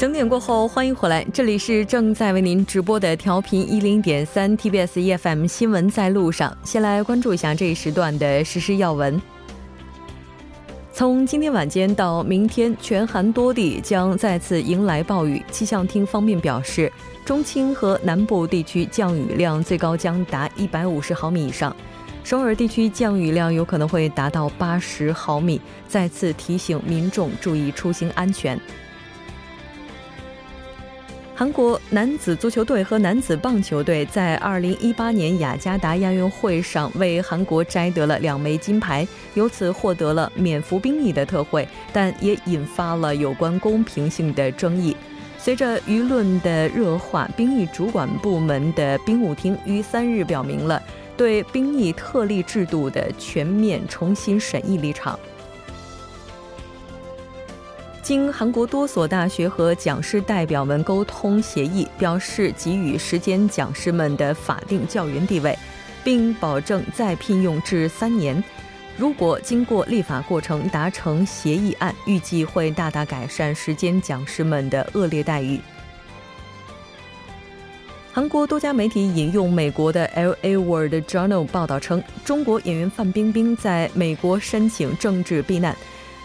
整点过后，欢迎回来，这里是正在为您直播的调频一零点三 TBS EFM 新闻在路上。先来关注一下这一时段的实时要闻。从今天晚间到明天，全韩多地将再次迎来暴雨。气象厅方面表示，中青和南部地区降雨量最高将达一百五十毫米以上，首尔地区降雨量有可能会达到八十毫米。再次提醒民众注意出行安全。韩国男子足球队和男子棒球队在2018年雅加达亚运会上为韩国摘得了两枚金牌，由此获得了免服兵役的特惠，但也引发了有关公平性的争议。随着舆论的热化，兵役主管部门的兵务厅于三日表明了对兵役特例制度的全面重新审议立场。经韩国多所大学和讲师代表们沟通协议，表示给予时间讲师们的法定教员地位，并保证再聘用至三年。如果经过立法过程达成协议案，预计会大大改善时间讲师们的恶劣待遇。韩国多家媒体引用美国的《L.A. World Journal》报道称，中国演员范冰冰在美国申请政治避难。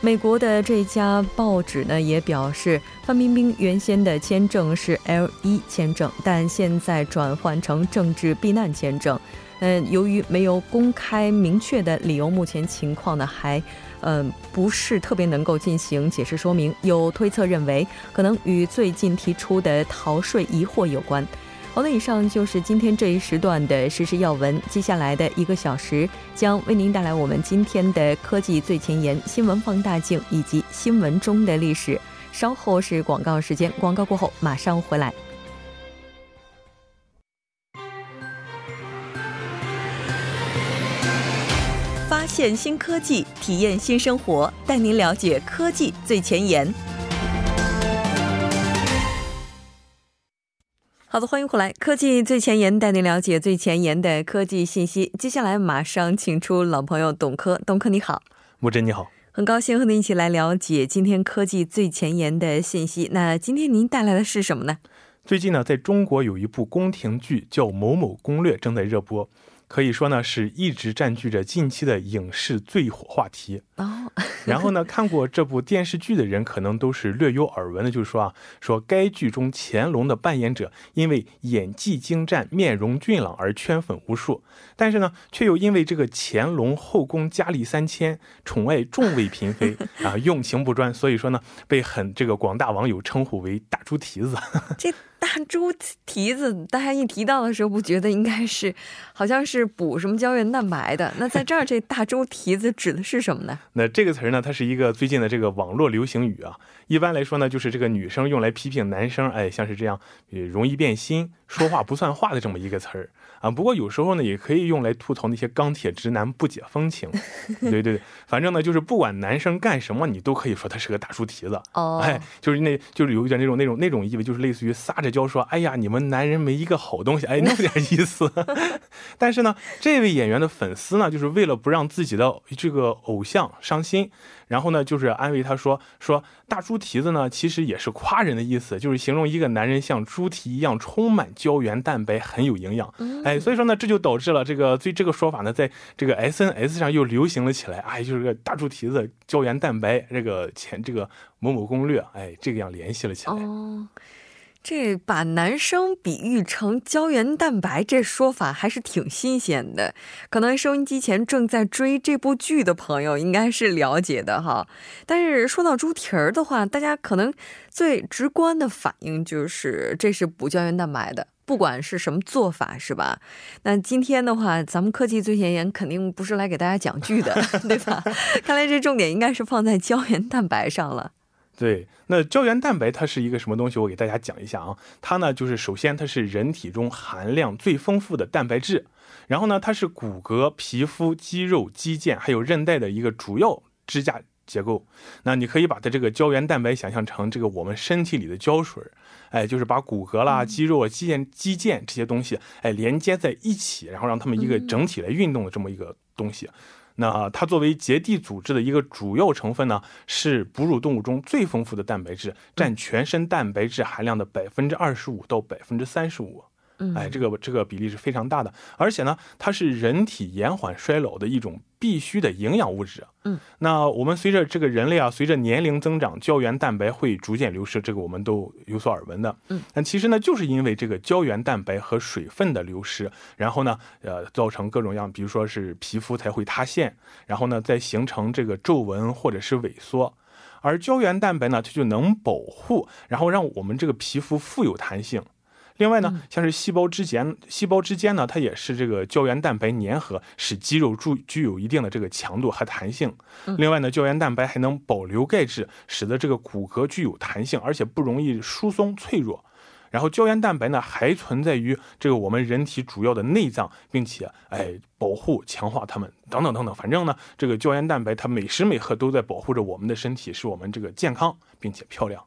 美国的这家报纸呢也表示，范冰冰原先的签证是 L 一签证，但现在转换成政治避难签证。嗯，由于没有公开明确的理由，目前情况呢还嗯不是特别能够进行解释说明。有推测认为，可能与最近提出的逃税疑惑有关。好的，以上就是今天这一时段的实时要闻。接下来的一个小时将为您带来我们今天的科技最前沿、新闻放大镜以及新闻中的历史。稍后是广告时间，广告过后马上回来。发现新科技，体验新生活，带您了解科技最前沿。好的，欢迎回来，科技最前沿带您了解最前沿的科技信息。接下来马上请出老朋友董科，董科你好，木真你好，很高兴和您一起来了解今天科技最前沿的信息。那今天您带来的是什么呢？最近呢，在中国有一部宫廷剧叫《某某攻略》，正在热播。可以说呢，是一直占据着近期的影视最火话题哦。然后呢，看过这部电视剧的人可能都是略有耳闻的，就是说啊，说该剧中乾隆的扮演者因为演技精湛、面容俊朗而圈粉无数，但是呢，却又因为这个乾隆后宫佳丽三千，宠爱众位嫔妃 啊，用情不专，所以说呢，被很这个广大网友称呼为“大猪蹄子”。这。大猪蹄子，大家一提到的时候，不觉得应该是，好像是补什么胶原蛋白的？那在这儿，这大猪蹄子指的是什么呢？那这个词儿呢，它是一个最近的这个网络流行语啊。一般来说呢，就是这个女生用来批评男生，哎，像是这样，容易变心、说话不算话的这么一个词儿。啊，不过有时候呢，也可以用来吐槽那些钢铁直男不解风情。对对对，反正呢，就是不管男生干什么，你都可以说他是个大猪蹄子。哦，哎，就是那，就是有一点那种那种那种意味，就是类似于撒着娇说，哎呀，你们男人没一个好东西，哎，那么点意思。但是呢，这位演员的粉丝呢，就是为了不让自己的这个偶像伤心。然后呢，就是安慰他说说大猪蹄子呢，其实也是夸人的意思，就是形容一个男人像猪蹄一样充满胶原蛋白，很有营养。哎，所以说呢，这就导致了这个对这个说法呢，在这个 S N S 上又流行了起来。哎，就是个大猪蹄子胶原蛋白这个前这个某某攻略，哎，这个样联系了起来。这把男生比喻成胶原蛋白，这说法还是挺新鲜的。可能收音机前正在追这部剧的朋友应该是了解的哈。但是说到猪蹄儿的话，大家可能最直观的反应就是这是补胶原蛋白的，不管是什么做法，是吧？那今天的话，咱们科技最前沿肯定不是来给大家讲剧的，对吧？看来这重点应该是放在胶原蛋白上了。对，那胶原蛋白它是一个什么东西？我给大家讲一下啊。它呢，就是首先它是人体中含量最丰富的蛋白质，然后呢，它是骨骼、皮肤、肌肉、肌腱还有韧带的一个主要支架结构。那你可以把它这个胶原蛋白想象成这个我们身体里的胶水，哎，就是把骨骼啦、肌肉、肌腱、肌腱这些东西，哎，连接在一起，然后让它们一个整体来运动的这么一个东西。那它作为结缔组织的一个主要成分呢，是哺乳动物中最丰富的蛋白质，占全身蛋白质含量的百分之二十五到百分之三十五。哎，这个这个比例是非常大的，而且呢，它是人体延缓衰老的一种必须的营养物质。嗯，那我们随着这个人类啊，随着年龄增长，胶原蛋白会逐渐流失，这个我们都有所耳闻的。嗯，但其实呢，就是因为这个胶原蛋白和水分的流失，然后呢，呃，造成各种样，比如说是皮肤才会塌陷，然后呢，再形成这个皱纹或者是萎缩。而胶原蛋白呢，它就能保护，然后让我们这个皮肤富有弹性。另外呢，像是细胞之间，细胞之间呢，它也是这个胶原蛋白粘合，使肌肉具具有一定的这个强度和弹性。另外呢，胶原蛋白还能保留钙质，使得这个骨骼具有弹性，而且不容易疏松脆弱。然后胶原蛋白呢，还存在于这个我们人体主要的内脏，并且哎保护强化它们等等等等。反正呢，这个胶原蛋白它每时每刻都在保护着我们的身体，使我们这个健康并且漂亮。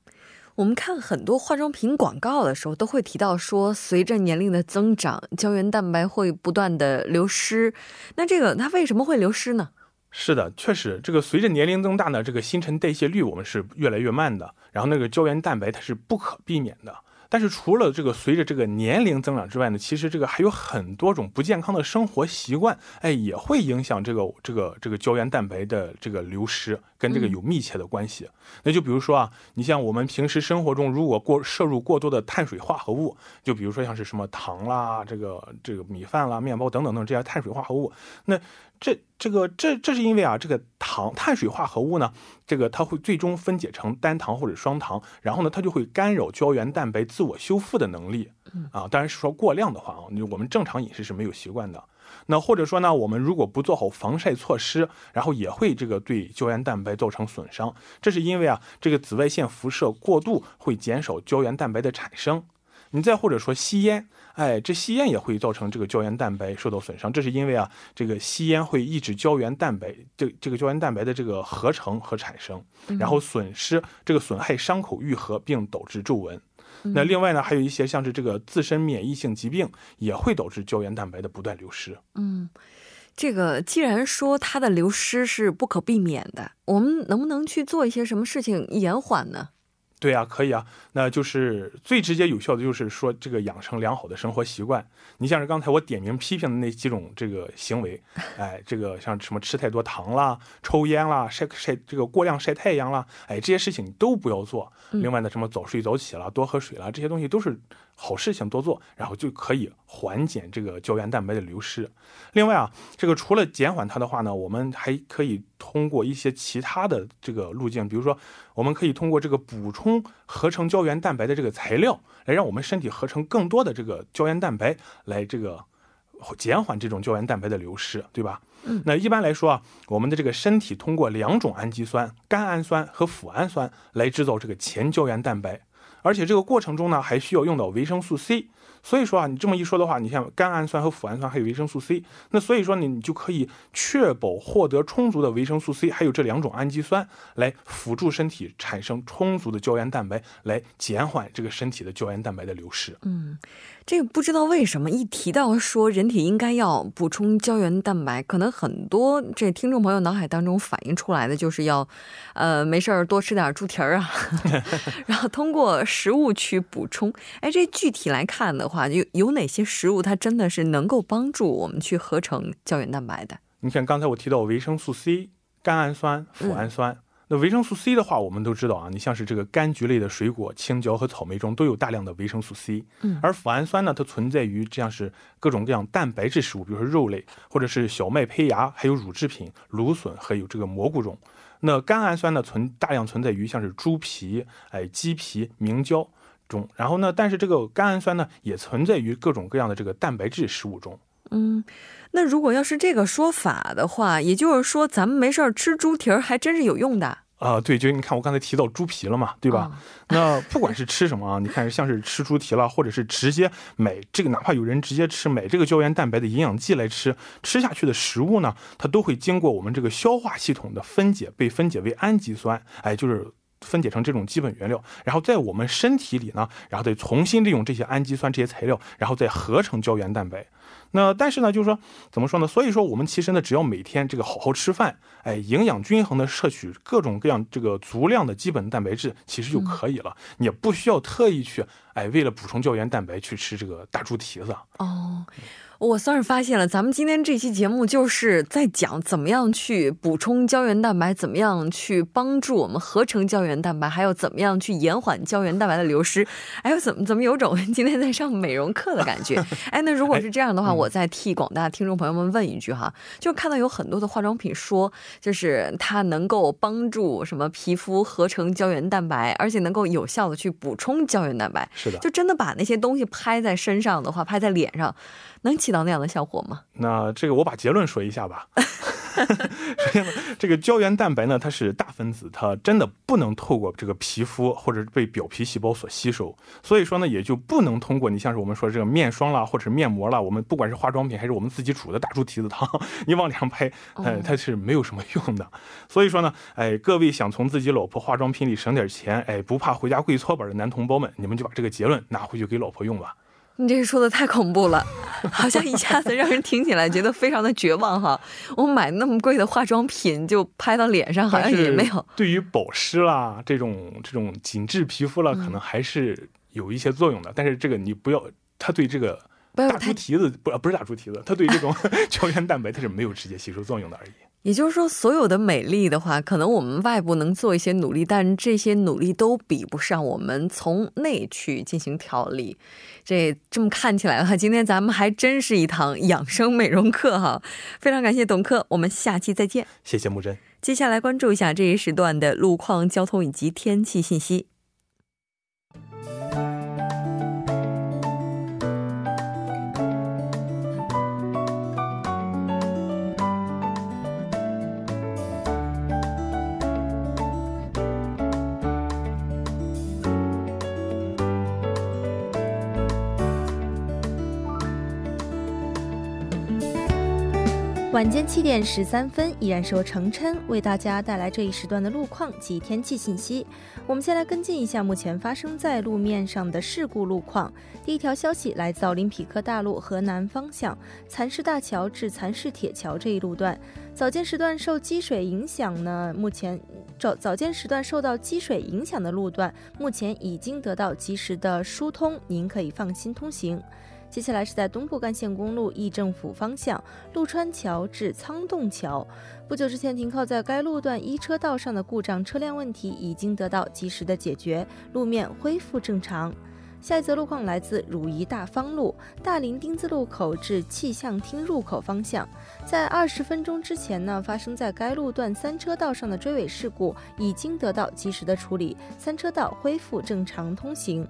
我们看很多化妆品广告的时候，都会提到说，随着年龄的增长，胶原蛋白会不断的流失。那这个它为什么会流失呢？是的，确实，这个随着年龄增大呢，这个新陈代谢率我们是越来越慢的，然后那个胶原蛋白它是不可避免的。但是除了这个随着这个年龄增长之外呢，其实这个还有很多种不健康的生活习惯，哎，也会影响这个这个这个胶原蛋白的这个流失，跟这个有密切的关系。那就比如说啊，你像我们平时生活中如果过摄入过多的碳水化合物，就比如说像是什么糖啦，这个这个米饭啦、面包等等等这些碳水化合物，那。这这个这这是因为啊，这个糖碳水化合物呢，这个它会最终分解成单糖或者双糖，然后呢，它就会干扰胶原蛋白自我修复的能力。啊，当然是说过量的话啊，你我们正常饮食是没有习惯的。那或者说呢，我们如果不做好防晒措施，然后也会这个对胶原蛋白造成损伤。这是因为啊，这个紫外线辐射过度会减少胶原蛋白的产生。你再或者说吸烟。哎，这吸烟也会造成这个胶原蛋白受到损伤，这是因为啊，这个吸烟会抑制胶原蛋白这这个胶原蛋白的这个合成和产生，然后损失这个损害伤口愈合，并导致皱纹。那另外呢，还有一些像是这个自身免疫性疾病也会导致胶原蛋白的不断流失。嗯，这个既然说它的流失是不可避免的，我们能不能去做一些什么事情延缓呢？对啊，可以啊，那就是最直接有效的，就是说这个养成良好的生活习惯。你像是刚才我点名批评的那几种这个行为，哎，这个像什么吃太多糖啦、抽烟啦、晒晒这个过量晒太阳啦，哎，这些事情你都不要做。另外呢，什么早睡早起啦、多喝水啦，这些东西都是。好事情多做，然后就可以缓解这个胶原蛋白的流失。另外啊，这个除了减缓它的话呢，我们还可以通过一些其他的这个路径，比如说，我们可以通过这个补充合成胶原蛋白的这个材料，来让我们身体合成更多的这个胶原蛋白，来这个减缓这种胶原蛋白的流失，对吧？嗯。那一般来说啊，我们的这个身体通过两种氨基酸，甘氨酸和脯氨酸来制造这个前胶原蛋白。而且这个过程中呢，还需要用到维生素 C。所以说啊，你这么一说的话，你像甘氨酸和脯氨酸还有维生素 C，那所以说你你就可以确保获得充足的维生素 C，还有这两种氨基酸来辅助身体产生充足的胶原蛋白，来减缓这个身体的胶原蛋白的流失。嗯，这个不知道为什么一提到说人体应该要补充胶原蛋白，可能很多这听众朋友脑海当中反映出来的就是要，呃，没事儿多吃点猪蹄儿啊，然后通过食物去补充。哎，这具体来看的？话有有哪些食物它真的是能够帮助我们去合成胶原蛋白的？你像刚才我提到维生素 C、甘氨酸、脯氨酸。那维生素 C 的话，我们都知道啊，你像是这个柑橘类的水果、青椒和草莓中都有大量的维生素 C。嗯。而脯氨酸呢，它存在于这样是各种各样蛋白质食物，比如说肉类，或者是小麦胚芽，还有乳制品、芦笋，还有这个蘑菇中。那甘氨酸呢，存大量存在于像是猪皮、哎鸡皮、明胶。中，然后呢？但是这个甘氨酸呢，也存在于各种各样的这个蛋白质食物中。嗯，那如果要是这个说法的话，也就是说，咱们没事儿吃猪蹄儿还真是有用的。啊，对，就你看我刚才提到猪皮了嘛，对吧？那不管是吃什么啊，你看像是吃猪蹄了，或者是直接买这个，哪怕有人直接吃买这个胶原蛋白的营养剂来吃，吃下去的食物呢，它都会经过我们这个消化系统的分解，被分解为氨基酸，哎，就是分解成这种基本原料，然后在我们身体里呢，然后再重新利用这些氨基酸这些材料，然后再合成胶原蛋白。那但是呢，就是说怎么说呢？所以说我们其实呢，只要每天这个好好吃饭，哎，营养均衡的摄取各种各样这个足量的基本蛋白质，其实就可以了。你也不需要特意去，哎，为了补充胶原蛋白去吃这个大猪蹄子。哦。我算是发现了，咱们今天这期节目就是在讲怎么样去补充胶原蛋白，怎么样去帮助我们合成胶原蛋白，还有怎么样去延缓胶原蛋白的流失。哎呦，怎么怎么有种 今天在上美容课的感觉？哎，那如果是这样的话，我再替广大听众朋友们问一句哈，就看到有很多的化妆品说，就是它能够帮助什么皮肤合成胶原蛋白，而且能够有效的去补充胶原蛋白。是的，就真的把那些东西拍在身上的话，拍在脸上。能起到那样的效果吗？那这个我把结论说一下吧。首先呢，这个胶原蛋白呢，它是大分子，它真的不能透过这个皮肤或者被表皮细胞所吸收，所以说呢，也就不能通过你像是我们说这个面霜啦，或者是面膜啦，我们不管是化妆品还是我们自己煮的大猪蹄子汤，你往脸上拍，哎，它是没有什么用的。所以说呢，哎，各位想从自己老婆化妆品里省点钱，哎，不怕回家跪搓板的男同胞们，你们就把这个结论拿回去给老婆用吧。你这说的太恐怖了，好像一下子让人听起来觉得非常的绝望哈。我买那么贵的化妆品就拍到脸上，好像也没有。对于保湿啦，这种这种紧致皮肤啦，可能还是有一些作用的。但是这个你不要，它对这个大猪蹄子不不是大猪蹄子，它对这种 胶原蛋白它是没有直接吸收作用的而已。也就是说，所有的美丽的话，可能我们外部能做一些努力，但这些努力都比不上我们从内去进行调理。这这么看起来的话，今天咱们还真是一堂养生美容课哈！非常感谢董克，我们下期再见。谢谢木真。接下来关注一下这一时段的路况、交通以及天气信息。晚间七点十三分，依然是由程琛为大家带来这一时段的路况及天气信息。我们先来跟进一下目前发生在路面上的事故路况。第一条消息来自奥林匹克大路河南方向蚕市大桥至蚕市铁桥这一路段，早间时段受积水影响呢，目前早早间时段受到积水影响的路段，目前已经得到及时的疏通，您可以放心通行。接下来是在东部干线公路议政府方向陆川桥至仓洞桥，不久之前停靠在该路段一车道上的故障车辆问题已经得到及时的解决，路面恢复正常。下一则路况来自汝宜大方路大林丁字路口至气象厅入口方向，在二十分钟之前呢，发生在该路段三车道上的追尾事故已经得到及时的处理，三车道恢复正常通行。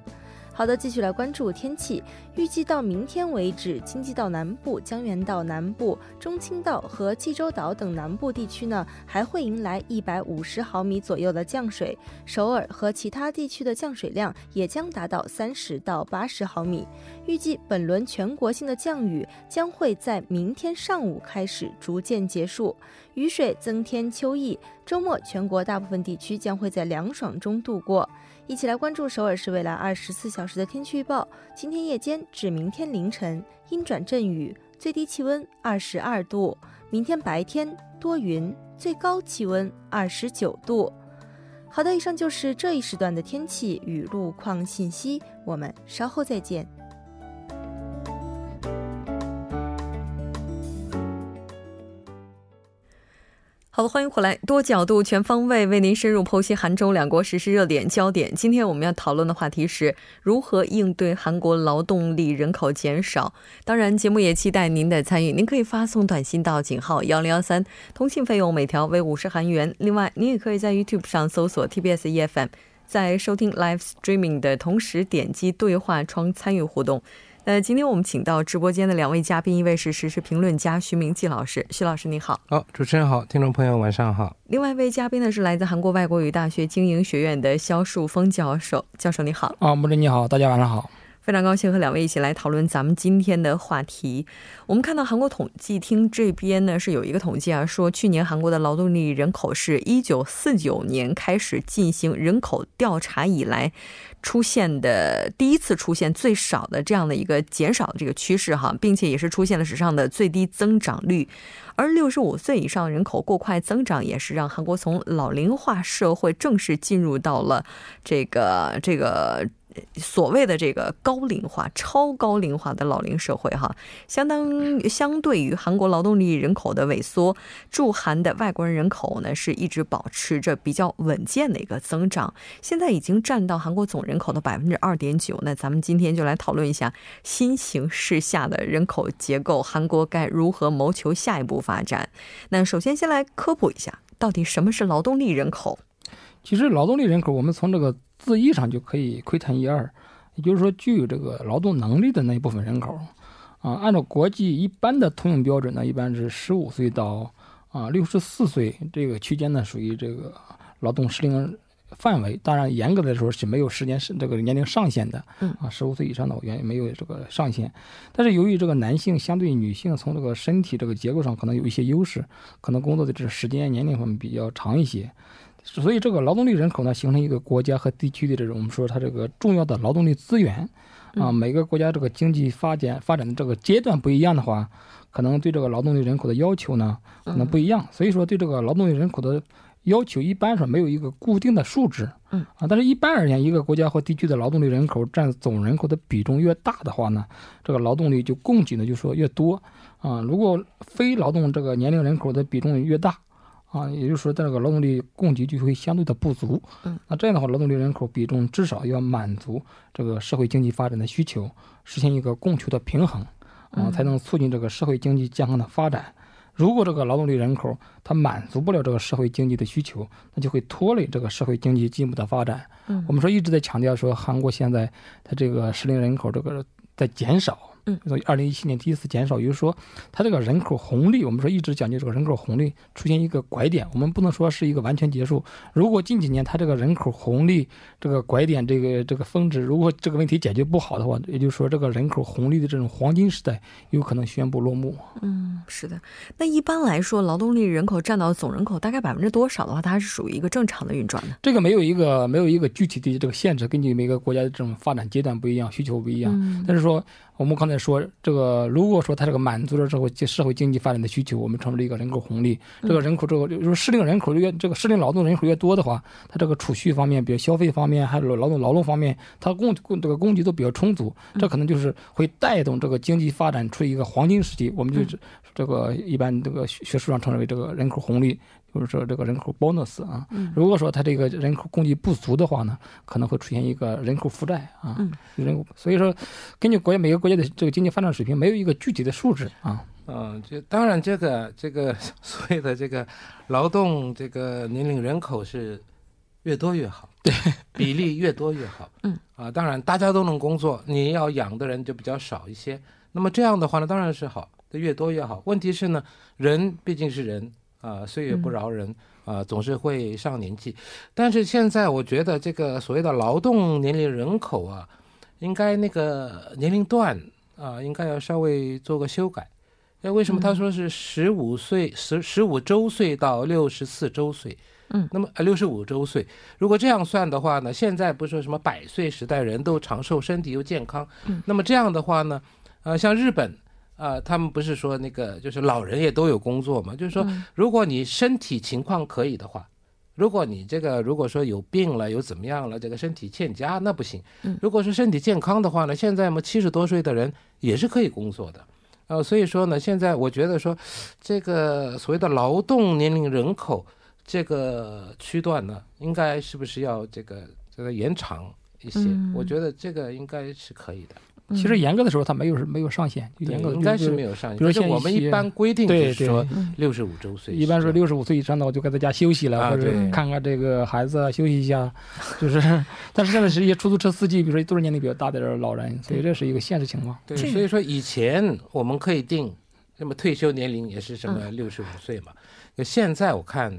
好的，继续来关注天气。预计到明天为止，京畿道南部、江原道南部、中青道和济州岛等南部地区呢，还会迎来一百五十毫米左右的降水。首尔和其他地区的降水量也将达到三十到八十毫米。预计本轮全国性的降雨将会在明天上午开始逐渐结束，雨水增添秋意。周末全国大部分地区将会在凉爽中度过。一起来关注首尔市未来二十四小时的天气预报。今天夜间至明天凌晨阴转阵雨，最低气温二十二度；明天白天多云，最高气温二十九度。好的，以上就是这一时段的天气与路况信息，我们稍后再见。好的，欢迎回来，多角度、全方位为您深入剖析韩中两国实时热点焦点。今天我们要讨论的话题是如何应对韩国劳动力人口减少。当然，节目也期待您的参与。您可以发送短信到井号幺零幺三，通信费用每条为五十韩元。另外，您也可以在 YouTube 上搜索 TBS EFM，在收听 Live Streaming 的同时点击对话窗参与互动。那今天我们请到直播间的两位嘉宾，一位是时事评论家徐明季老师，徐老师你好。好，主持人好，听众朋友晚上好。另外一位嘉宾呢是来自韩国外国语大学经营学院的肖树峰教授，教授你好。啊，穆林你好，大家晚上好。非常高兴和两位一起来讨论咱们今天的话题。我们看到韩国统计厅这边呢是有一个统计啊，说去年韩国的劳动力人口是一九四九年开始进行人口调查以来出现的第一次出现最少的这样的一个减少的这个趋势哈，并且也是出现了史上的最低增长率。而六十五岁以上人口过快增长，也是让韩国从老龄化社会正式进入到了这个这个。所谓的这个高龄化、超高龄化的老龄社会，哈，相当相对于韩国劳动力人口的萎缩，驻韩的外国人人口呢是一直保持着比较稳健的一个增长，现在已经占到韩国总人口的百分之二点九。那咱们今天就来讨论一下新形势下的人口结构，韩国该如何谋求下一步发展？那首先先来科普一下，到底什么是劳动力人口？其实劳动力人口，我们从这个字义上就可以窥探一二，也就是说，具有这个劳动能力的那一部分人口，啊，按照国际一般的通用标准呢，一般是十五岁到啊六十四岁这个区间呢，属于这个劳动适龄范围。当然，严格来说是没有时间是这个年龄上限的，啊，十五岁以上的原没有这个上限。但是由于这个男性相对女性从这个身体这个结构上可能有一些优势，可能工作的这时间年龄方面比较长一些。所以，这个劳动力人口呢，形成一个国家和地区的这种我们说它这个重要的劳动力资源啊。每个国家这个经济发展发展的这个阶段不一样的话，可能对这个劳动力人口的要求呢可能不一样。所以说，对这个劳动力人口的要求一般说没有一个固定的数值。嗯啊，但是一般而言，一个国家或地区的劳动力人口占总人口的比重越大的话呢，这个劳动力就供给呢就说越多啊。如果非劳动这个年龄人口的比重越大。啊，也就是说，这个劳动力供给就会相对的不足。嗯，那这样的话，劳动力人口比重至少要满足这个社会经济发展的需求，实现一个供求的平衡，啊，才能促进这个社会经济健康的发展。如果这个劳动力人口它满足不了这个社会经济的需求，那就会拖累这个社会经济进一步的发展。嗯，我们说一直在强调说，韩国现在它这个适龄人口这个在减少。嗯，所以二零一七年第一次减少，也就是说，它这个人口红利，我们说一直讲究这个人口红利出现一个拐点，我们不能说是一个完全结束。如果近几年它这个人口红利这个拐点这个这个峰值，如果这个问题解决不好的话，也就是说这个人口红利的这种黄金时代有可能宣布落幕。嗯，是的。那一般来说，劳动力人口占到总人口大概百分之多少的话，它是属于一个正常的运转的。这个没有一个没有一个具体的这个限制，根据每个国家的这种发展阶段不一样，需求不一样。嗯，但是说。我们刚才说，这个如果说它这个满足了社会社会经济发展的需求，我们称之为一个人口红利。这个人口，这个就是适龄人口越这个适龄劳动人口越多的话，它这个储蓄方面，比如消费方面，还有劳动劳动方面，它供供这个供给都比较充足，这可能就是会带动这个经济发展出一个黄金时期。我们就是这个一般这个学术上称之为这个人口红利。就是说，这个人口 bonus 啊，如果说他这个人口供给不足的话呢，可能会出现一个人口负债啊，人口。所以说，根据国家每个国家的这个经济发展水平，没有一个具体的数值啊。嗯，这当然这个这个所谓的这个劳动这个年龄人口是越多越好，对，比例越多越好。嗯，啊，当然大家都能工作，你要养的人就比较少一些。那么这样的话呢，当然是好，越多越好。问题是呢，人毕竟是人。啊，岁月不饶人啊，总是会上年纪。但是现在我觉得这个所谓的劳动年龄人口啊，应该那个年龄段啊，应该要稍微做个修改。那为什么他说是十五岁十十五周岁到六十四周岁？嗯，那么呃六十五周岁，如果这样算的话呢，现在不是说什么百岁时代人都长寿，身体又健康。嗯，那么这样的话呢，呃，像日本。啊，他们不是说那个就是老人也都有工作嘛？就是说，如果你身体情况可以的话，如果你这个如果说有病了，有怎么样了，这个身体欠佳那不行。如果是身体健康的话呢，现在嘛七十多岁的人也是可以工作的。呃，所以说呢，现在我觉得说，这个所谓的劳动年龄人口这个区段呢，应该是不是要这个这个延长一些？我觉得这个应该是可以的。其实严格的时候它没有没有上限，就严格的应该是没有上限。比如像我们一般规定就对是说六十五周岁，一般说六十五岁以上的我就该在家休息了，或者看看这个孩子啊，休息一下，就是。但是现在是一些出租车司机，比如说都是年龄比较大的老人，所以这是一个现实情况。对，所以说以前我们可以定，那么退休年龄也是什嗯么六十五岁嘛。就现在我看，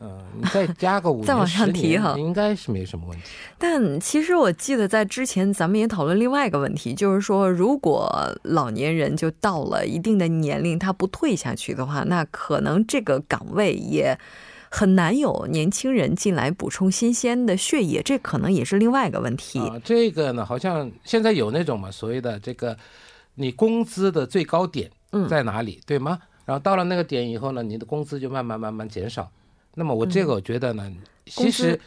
呃，你再加个五 再往上提哈年，应该是没什么问题。但其实我记得在之前咱们也讨论另外一个问题，就是说如果老年人就到了一定的年龄，他不退下去的话，那可能这个岗位也很难有年轻人进来补充新鲜的血液，这可能也是另外一个问题。啊，这个呢，好像现在有那种嘛，所谓的这个你工资的最高点嗯在哪里，对吗？然后到了那个点以后呢，你的工资就慢慢慢慢减少。那么我这个我觉得呢，嗯其实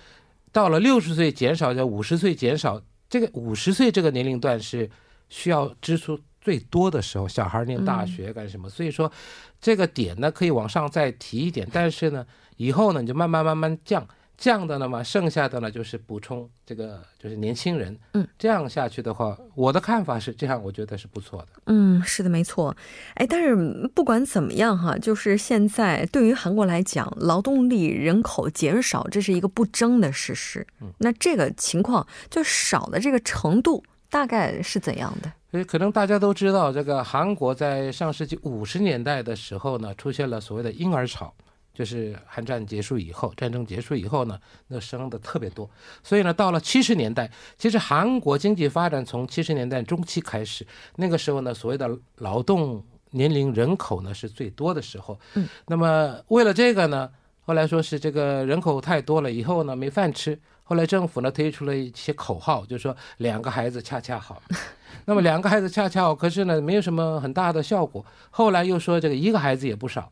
到了六十岁减少，叫五十岁减少，这个五十岁这个年龄段是需要支出最多的时候，小孩念大学干什么？所以说这个点呢可以往上再提一点，但是呢以后呢你就慢慢慢慢降。降的呢嘛，剩下的呢就是补充这个就是年轻人，嗯，这样下去的话，我的看法是这样，我觉得是不错的。嗯，是的，没错。哎，但是不管怎么样哈，就是现在对于韩国来讲，劳动力人口减少，这是一个不争的事实。嗯那这个情况就少的这个程度大概是怎样的？所以可能大家都知道，这个韩国在上世纪五十年代的时候呢，出现了所谓的婴儿潮，就是韩战结束以后，战争结束以后呢，那生的特别多。所以呢，到了七十年代，其实韩国经济发展从七十年代中期开始，那个时候呢，所谓的劳动年龄人口呢是最多的时候。嗯，那么为了这个呢，后来说是这个人口太多了，以后呢没饭吃。后来政府呢推出了一些口号，就说两个孩子恰恰好。那么两个孩子恰恰好，可是呢没有什么很大的效果。后来又说这个一个孩子也不少，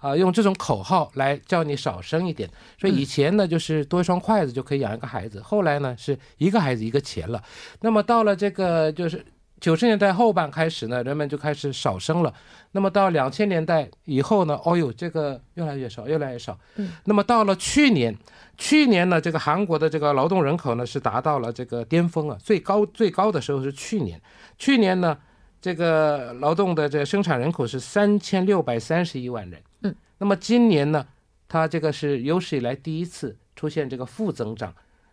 啊，用这种口号来叫你少生一点。所以以前呢就是多一双筷子就可以养一个孩子，后来呢是一个孩子一个钱了。那么到了这个就是九十年代后半开始呢，人们就开始少生了。那么到两千年代以后呢，哦呦，这个越来越少，越来越少。嗯。那么到了去年，去年呢，这个韩国的这个劳动人口呢是达到了这个巅峰啊，最高最高的时候是去年。去年呢，这个劳动的这个生产人口是三千六百三十一万人。嗯。那么今年呢，它这个是有史以来第一次出现这个负增长。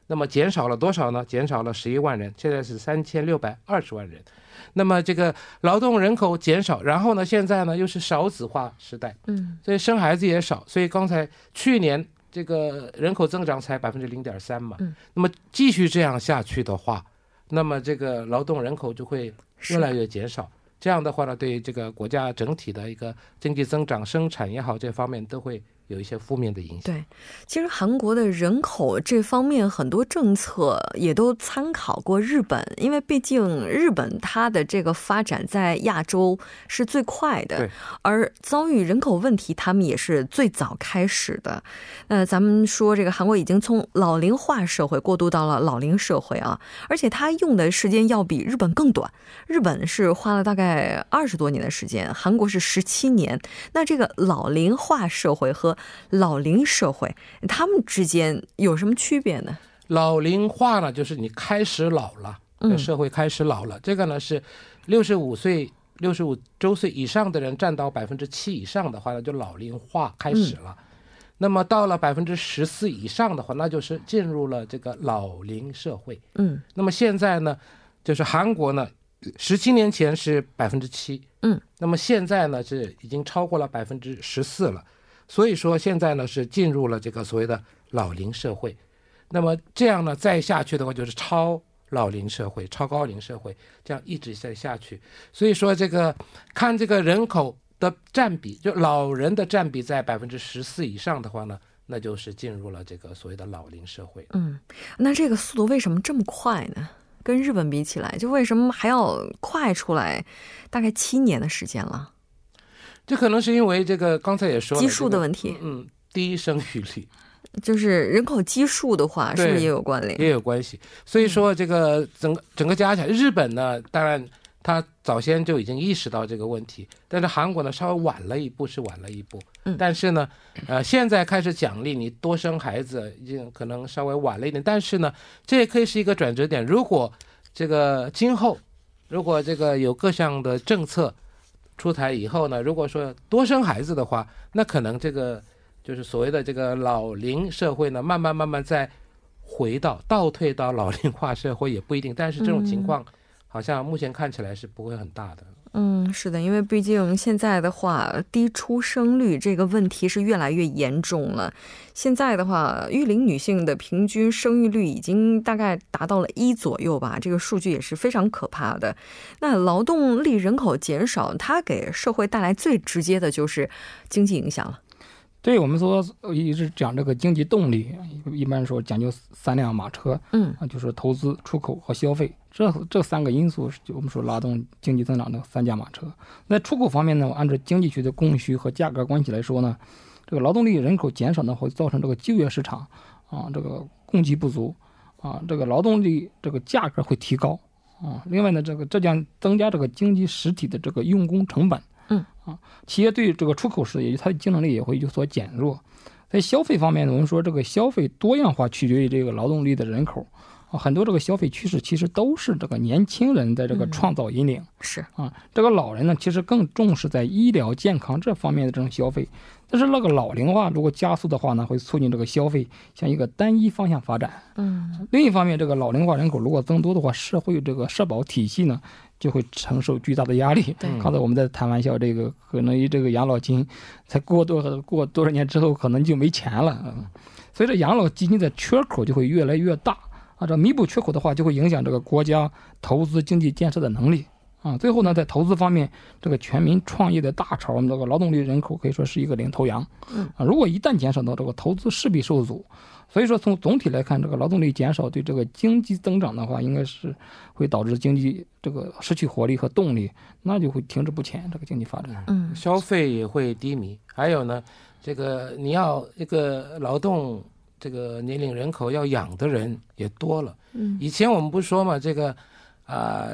那么减少了多少呢？减少了十一万人，现在是三千六百二十万人。那么这个劳动人口减少，然后呢，现在呢又是少子化时代，嗯所以生孩子也少。所以刚才去年这个人口增长才百分之零点三嘛。嗯。那么继续这样下去的话，那么这个劳动人口就会越来越减少。这样的话呢，对这个国家整体的一个经济增长、生产也好，这方面都会有一些负面的影响。对，其实韩国的人口这方面很多政策也都参考过日本，因为毕竟日本它的这个发展在亚洲是最快的，而遭遇人口问题，他们也是最早开始的。那咱们说这个韩国已经从老龄化社会过渡到了老龄社会啊，而且它用的时间要比日本更短，日本是花了大概二十多年的时间，韩国是十七年。那这个老龄化社会和老龄社会，他们之间有什么区别呢？老龄化呢，就是你开始老了，嗯社会开始老了。这个呢是六十五岁、六十五周岁以上的人占到百分之七以上的话呢，就老龄化开始了。那么到了百分之十四以上的话，那就是进入了这个老龄社会。嗯那么现在呢，就是韩国呢，十七年前是百分之七，嗯，那么现在呢是已经超过了百分之十四了，所以说现在呢是进入了这个所谓的老龄社会，那么这样呢再下去的话就是超老龄社会、超高龄社会，这样一直在下去，所以说这个看这个人口的占比，就老人的占比在百分之十四以上的话呢，那就是进入了这个所谓的老龄社会。嗯，那这个速度为什么这么快呢？跟日本比起来，就为什么还要快出来？大概七年的时间了，这可能是因为这个刚才也说了基数的问题，嗯，低生育率 就是人口基数的话，是不是也有关联？也有关系。所以说，这个整个整个加起来，日本呢，当然他早先就已经意识到这个问题，但是韩国呢稍微晚了一步，是晚了一步。嗯但是呢，呃，现在开始奖励你多生孩子，已经可能稍微晚了一点。但是呢，这也可以是一个转折点。如果这个今后如果这个有各项的政策出台以后呢，如果说多生孩子的话，那可能这个就是所谓的这个老龄社会呢，慢慢慢慢再回到倒退到老龄化社会也不一定。但是这种情况好像目前看起来是不会很大的。嗯，是的，因为毕竟现在的话，低出生率这个问题是越来越严重了。现在的话，育龄女性的平均生育率已经大概达到了一左右吧，这个数据也是非常可怕的。那劳动力人口减少，它给社会带来最直接的就是经济影响了。对我们说一直讲这个经济动力，一般说讲究三辆马车，嗯啊，就是投资、出口和消费，这这三个因素是就我们说拉动经济增长的三驾马车。在出口方面呢，按照经济学的供需和价格关系来说呢，这个劳动力人口减少呢，会造成这个就业市场啊这个供给不足啊，这个劳动力这个价格会提高啊。另外呢，这个这将增加这个经济实体的这个用工成本。嗯啊，企业对这个出口时，也就它的竞争力也会有所减弱。在消费方面呢，我们说这个消费多样化取决于这个劳动力的人口啊，很多这个消费趋势其实都是这个年轻人的这个创造引领。是啊，这个老人呢，其实更重视在医疗健康这方面的这种消费。但是那个老龄化如果加速的话呢，会促进这个消费向一个单一方向发展。嗯，另一方面，这个老龄化人口如果增多的话，社会这个社保体系呢就会承受巨大的压力。对刚才我们在谈玩笑，这个可能这个养老金才过多过多少年之后，可能就没钱了。嗯，所以这养老基金的缺口就会越来越大。啊，这弥补缺口的话，就会影响这个国家投资经济建设的能力。啊，最后呢，在投资方面，这个全民创业的大潮，我们这个劳动力人口可以说是一个领头羊。嗯啊，如果一旦减少到这个投资势必受阻，所以说从总体来看，这个劳动力减少对这个经济增长的话，应该是会导致经济这个失去活力和动力，那就会停滞不前，这个经济发展。嗯消费也会低迷。还有呢，这个你要一个劳动这个年龄人口要养的人也多了。嗯以前我们不说嘛，这个啊、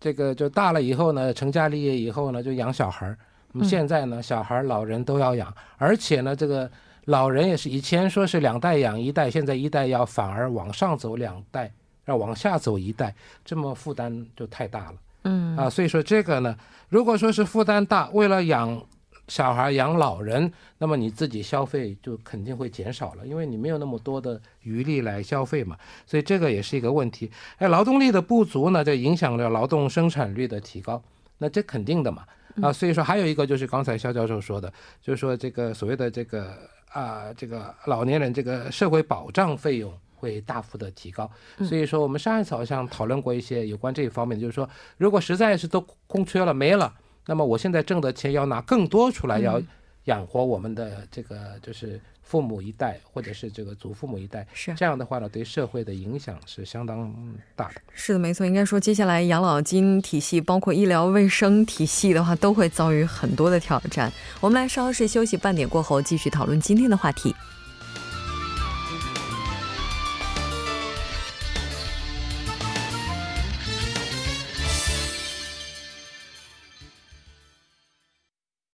这个就大了以后呢，成家立业以后呢，就养小孩儿。那么嗯现在呢，小孩儿、老人都要养，而且呢，这个老人也是以前说是两代养一代，现在一代要反而往上走两代，要往下走一代，这么负担就太大了。嗯啊，所以说这个呢，如果说是负担大，为了养小孩、养老人，那么你自己消费就肯定会减少了，因为你没有那么多的余力来消费嘛，所以这个也是一个问题。哎，劳动力的不足呢，就影响了劳动生产率的提高，那这肯定的嘛。啊，所以说还有一个就是刚才肖教授说的，就是说这个所谓的这个啊，这个老年人这个社会保障费用。会大幅的提高，所以说我们上一次好像讨论过一些有关这一方面，就是说，如果实在是都空缺了没了，那么我现在挣的钱要拿更多出来，要养活我们的这个就是父母一代或者是这个祖父母一代，是这样的话呢，对社会的影响是相当大的。是的，没错。应该说，接下来养老金体系，包括医疗卫生体系的话，都会遭遇很多的挑战。我们来稍事休息，半点过后继续讨论今天的话题。